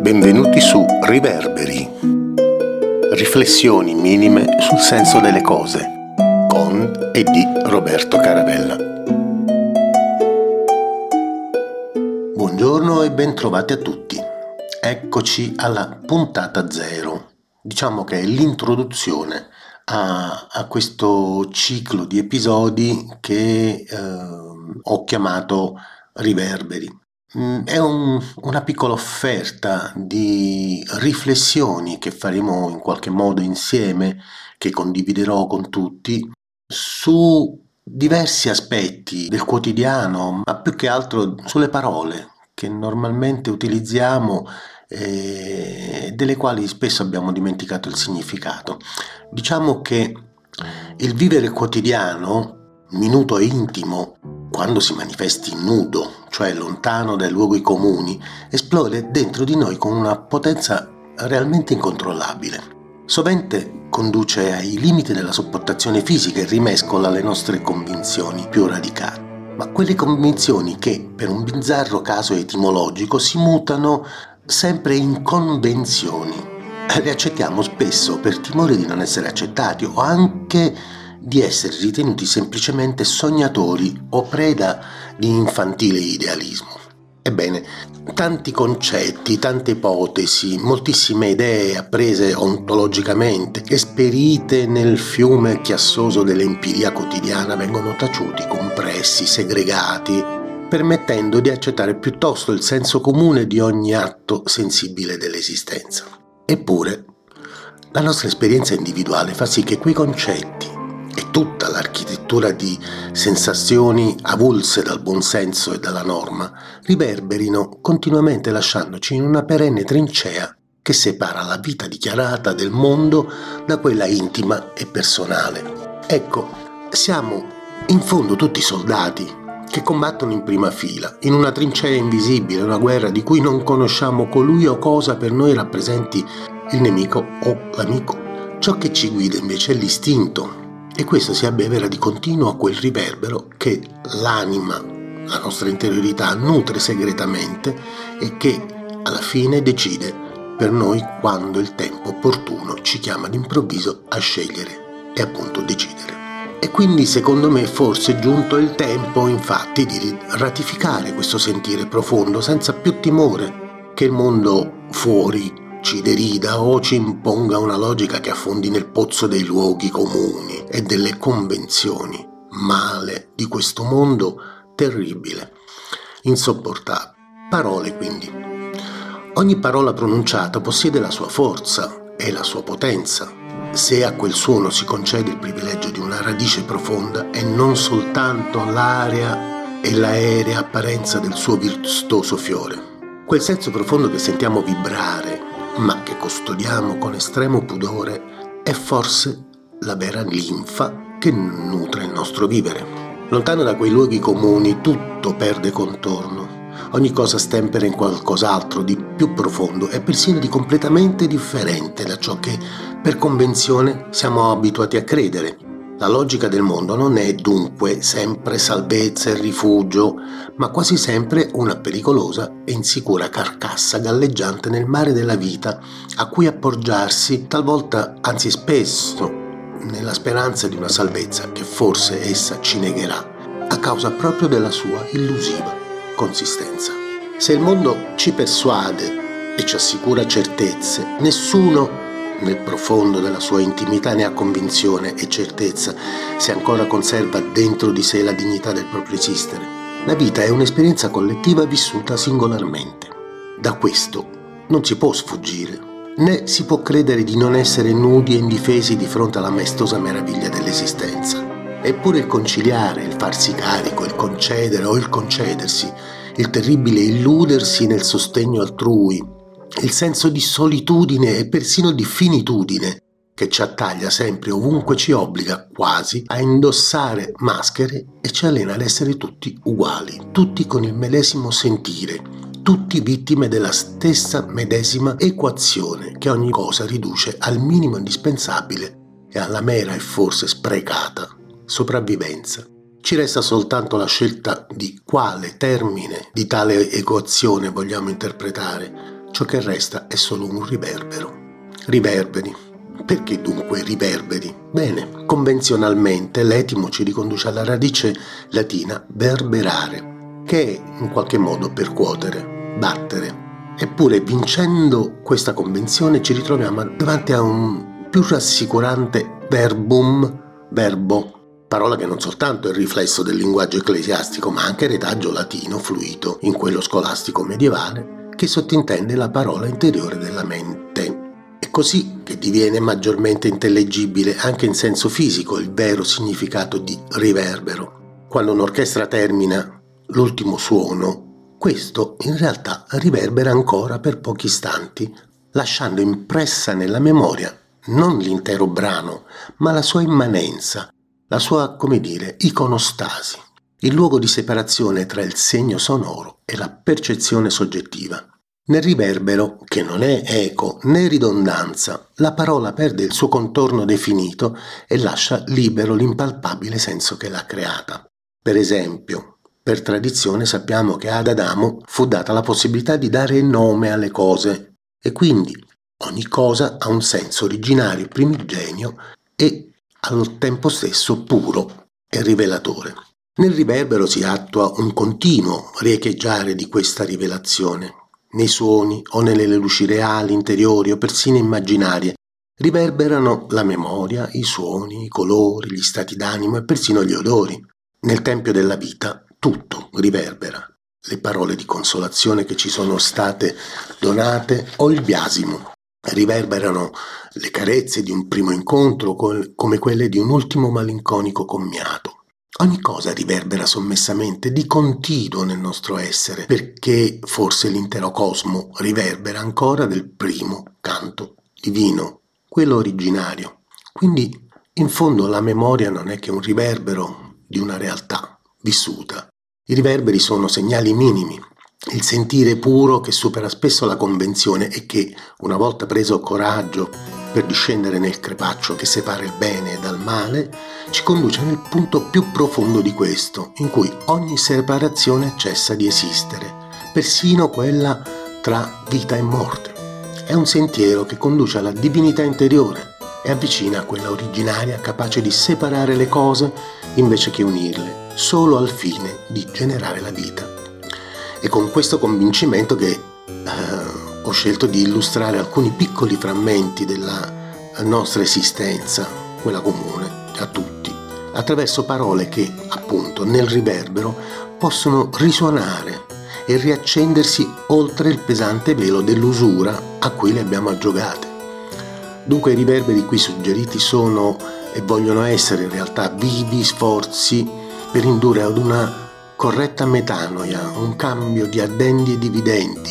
Benvenuti su Riverberi. Riflessioni minime sul senso delle cose con e di Roberto Caravella. Buongiorno e bentrovati a tutti. Eccoci alla puntata zero. Diciamo che è l'introduzione a, a questo ciclo di episodi che eh, ho chiamato Riverberi. Mm, è un, una piccola offerta di riflessioni che faremo in qualche modo insieme, che condividerò con tutti, su diversi aspetti del quotidiano, ma più che altro sulle parole che normalmente utilizziamo e eh, delle quali spesso abbiamo dimenticato il significato. Diciamo che il vivere quotidiano, minuto e intimo, quando si manifesti nudo, cioè lontano dai luoghi comuni, esplode dentro di noi con una potenza realmente incontrollabile. Sovente conduce ai limiti della sopportazione fisica e rimescola le nostre convinzioni più radicate. Ma quelle convinzioni che, per un bizzarro caso etimologico, si mutano sempre in convenzioni. Le accettiamo spesso per timore di non essere accettati o anche di essere ritenuti semplicemente sognatori o preda di infantile idealismo. Ebbene, tanti concetti, tante ipotesi, moltissime idee apprese ontologicamente, esperite nel fiume chiassoso dell'empiria quotidiana vengono taciuti, compressi, segregati, permettendo di accettare piuttosto il senso comune di ogni atto sensibile dell'esistenza. Eppure, la nostra esperienza individuale fa sì che quei concetti, tutta l'architettura di sensazioni avulse dal buonsenso e dalla norma riverberino continuamente lasciandoci in una perenne trincea che separa la vita dichiarata del mondo da quella intima e personale. Ecco, siamo in fondo tutti soldati che combattono in prima fila, in una trincea invisibile, una guerra di cui non conosciamo colui o cosa per noi rappresenti il nemico o l'amico. Ciò che ci guida invece è l'istinto, e questo si abbevera di continuo a quel riverbero che l'anima, la nostra interiorità, nutre segretamente e che alla fine decide per noi quando il tempo opportuno ci chiama d'improvviso a scegliere e appunto decidere. E quindi secondo me forse è giunto il tempo infatti di ratificare questo sentire profondo senza più timore che il mondo fuori ci derida o ci imponga una logica che affondi nel pozzo dei luoghi comuni e delle convenzioni. Male di questo mondo terribile, insopportabile. Parole quindi. Ogni parola pronunciata possiede la sua forza e la sua potenza. Se a quel suono si concede il privilegio di una radice profonda e non soltanto l'area e l'aerea apparenza del suo vistoso fiore. Quel senso profondo che sentiamo vibrare ma che custodiamo con estremo pudore, è forse la vera linfa che nutre il nostro vivere. Lontano da quei luoghi comuni tutto perde contorno, ogni cosa stempera in qualcos'altro di più profondo e persino di completamente differente da ciò che per convenzione siamo abituati a credere. La logica del mondo non è dunque sempre salvezza e rifugio, ma quasi sempre una pericolosa e insicura carcassa galleggiante nel mare della vita a cui appoggiarsi talvolta, anzi spesso, nella speranza di una salvezza che forse essa ci negherà a causa proprio della sua illusiva consistenza. Se il mondo ci persuade e ci assicura certezze, nessuno nel profondo della sua intimità ne ha convinzione e certezza, se ancora conserva dentro di sé la dignità del proprio esistere. La vita è un'esperienza collettiva vissuta singolarmente. Da questo non si può sfuggire, né si può credere di non essere nudi e indifesi di fronte alla maestosa meraviglia dell'esistenza. Eppure il conciliare, il farsi carico, il concedere o il concedersi, il terribile illudersi nel sostegno altrui, il senso di solitudine e persino di finitudine che ci attaglia sempre ovunque ci obbliga quasi a indossare maschere e ci allena ad essere tutti uguali, tutti con il medesimo sentire, tutti vittime della stessa medesima equazione che ogni cosa riduce al minimo indispensabile e alla mera e forse sprecata sopravvivenza. Ci resta soltanto la scelta di quale termine di tale equazione vogliamo interpretare ciò che resta è solo un riverbero. Riverberi. Perché dunque riverberi? Bene, convenzionalmente l'etimo ci riconduce alla radice latina verberare, che è in qualche modo percuotere, battere. Eppure, vincendo questa convenzione, ci ritroviamo davanti a un più rassicurante verbum, verbo, parola che non soltanto è il riflesso del linguaggio ecclesiastico, ma anche retaggio latino fluito in quello scolastico medievale, che sottintende la parola interiore della mente. È così che diviene maggiormente intellegibile anche in senso fisico il vero significato di riverbero. Quando un'orchestra termina l'ultimo suono, questo in realtà riverbera ancora per pochi istanti, lasciando impressa nella memoria non l'intero brano, ma la sua immanenza, la sua, come dire, iconostasi, il luogo di separazione tra il segno sonoro e la percezione soggettiva. Nel riverbero, che non è eco né ridondanza, la parola perde il suo contorno definito e lascia libero l'impalpabile senso che l'ha creata. Per esempio, per tradizione sappiamo che ad Adamo fu data la possibilità di dare nome alle cose e quindi ogni cosa ha un senso originario primigenio e al tempo stesso puro e rivelatore. Nel riverbero si attua un continuo riecheggiare di questa rivelazione, nei suoni o nelle luci reali, interiori o persino immaginarie, riverberano la memoria, i suoni, i colori, gli stati d'animo e persino gli odori. Nel tempio della vita tutto riverbera, le parole di consolazione che ci sono state donate o il biasimo. Riverberano le carezze di un primo incontro come quelle di un ultimo malinconico commiato. Ogni cosa riverbera sommessamente, di continuo nel nostro essere, perché forse l'intero cosmo riverbera ancora del primo canto divino, quello originario. Quindi, in fondo, la memoria non è che un riverbero di una realtà vissuta, i riverberi sono segnali minimi, il sentire puro che supera spesso la convenzione e che, una volta preso coraggio per discendere nel crepaccio che separa il bene dal male, ci conduce nel punto più profondo di questo, in cui ogni separazione cessa di esistere, persino quella tra vita e morte. È un sentiero che conduce alla divinità interiore e avvicina a quella originaria capace di separare le cose invece che unirle solo al fine di generare la vita. È con questo convincimento che eh, ho scelto di illustrare alcuni piccoli frammenti della nostra esistenza, quella comune a tutti, attraverso parole che, appunto, nel riverbero possono risuonare e riaccendersi oltre il pesante velo dell'usura a cui le abbiamo aggiogate. Dunque i riverberi qui suggeriti sono e vogliono essere in realtà vivi sforzi per indurre ad una corretta metanoia, un cambio di addendi e dividendi,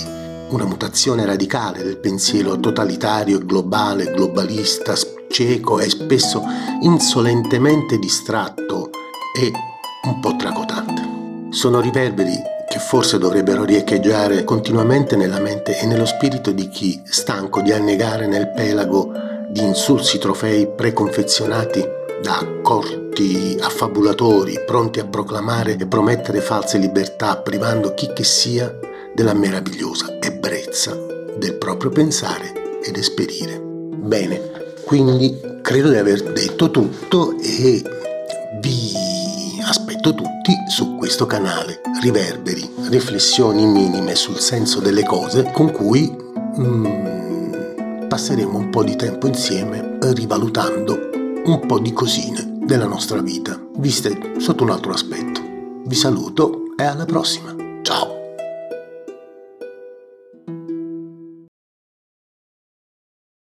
una mutazione radicale del pensiero totalitario globale, globalista, cieco e spesso insolentemente distratto e un po' tracotante. Sono riverberi che forse dovrebbero riecheggiare continuamente nella mente e nello spirito di chi, stanco di annegare nel pelago di insulsi trofei preconfezionati da corti tutti affabulatori pronti a proclamare e promettere false libertà, privando chi che sia della meravigliosa ebbrezza del proprio pensare ed esperire. Bene, quindi credo di aver detto tutto e vi aspetto tutti su questo canale. Riverberi, riflessioni minime sul senso delle cose con cui mm, passeremo un po' di tempo insieme rivalutando un po' di cosine della nostra vita, viste sotto un altro aspetto. Vi saluto e alla prossima.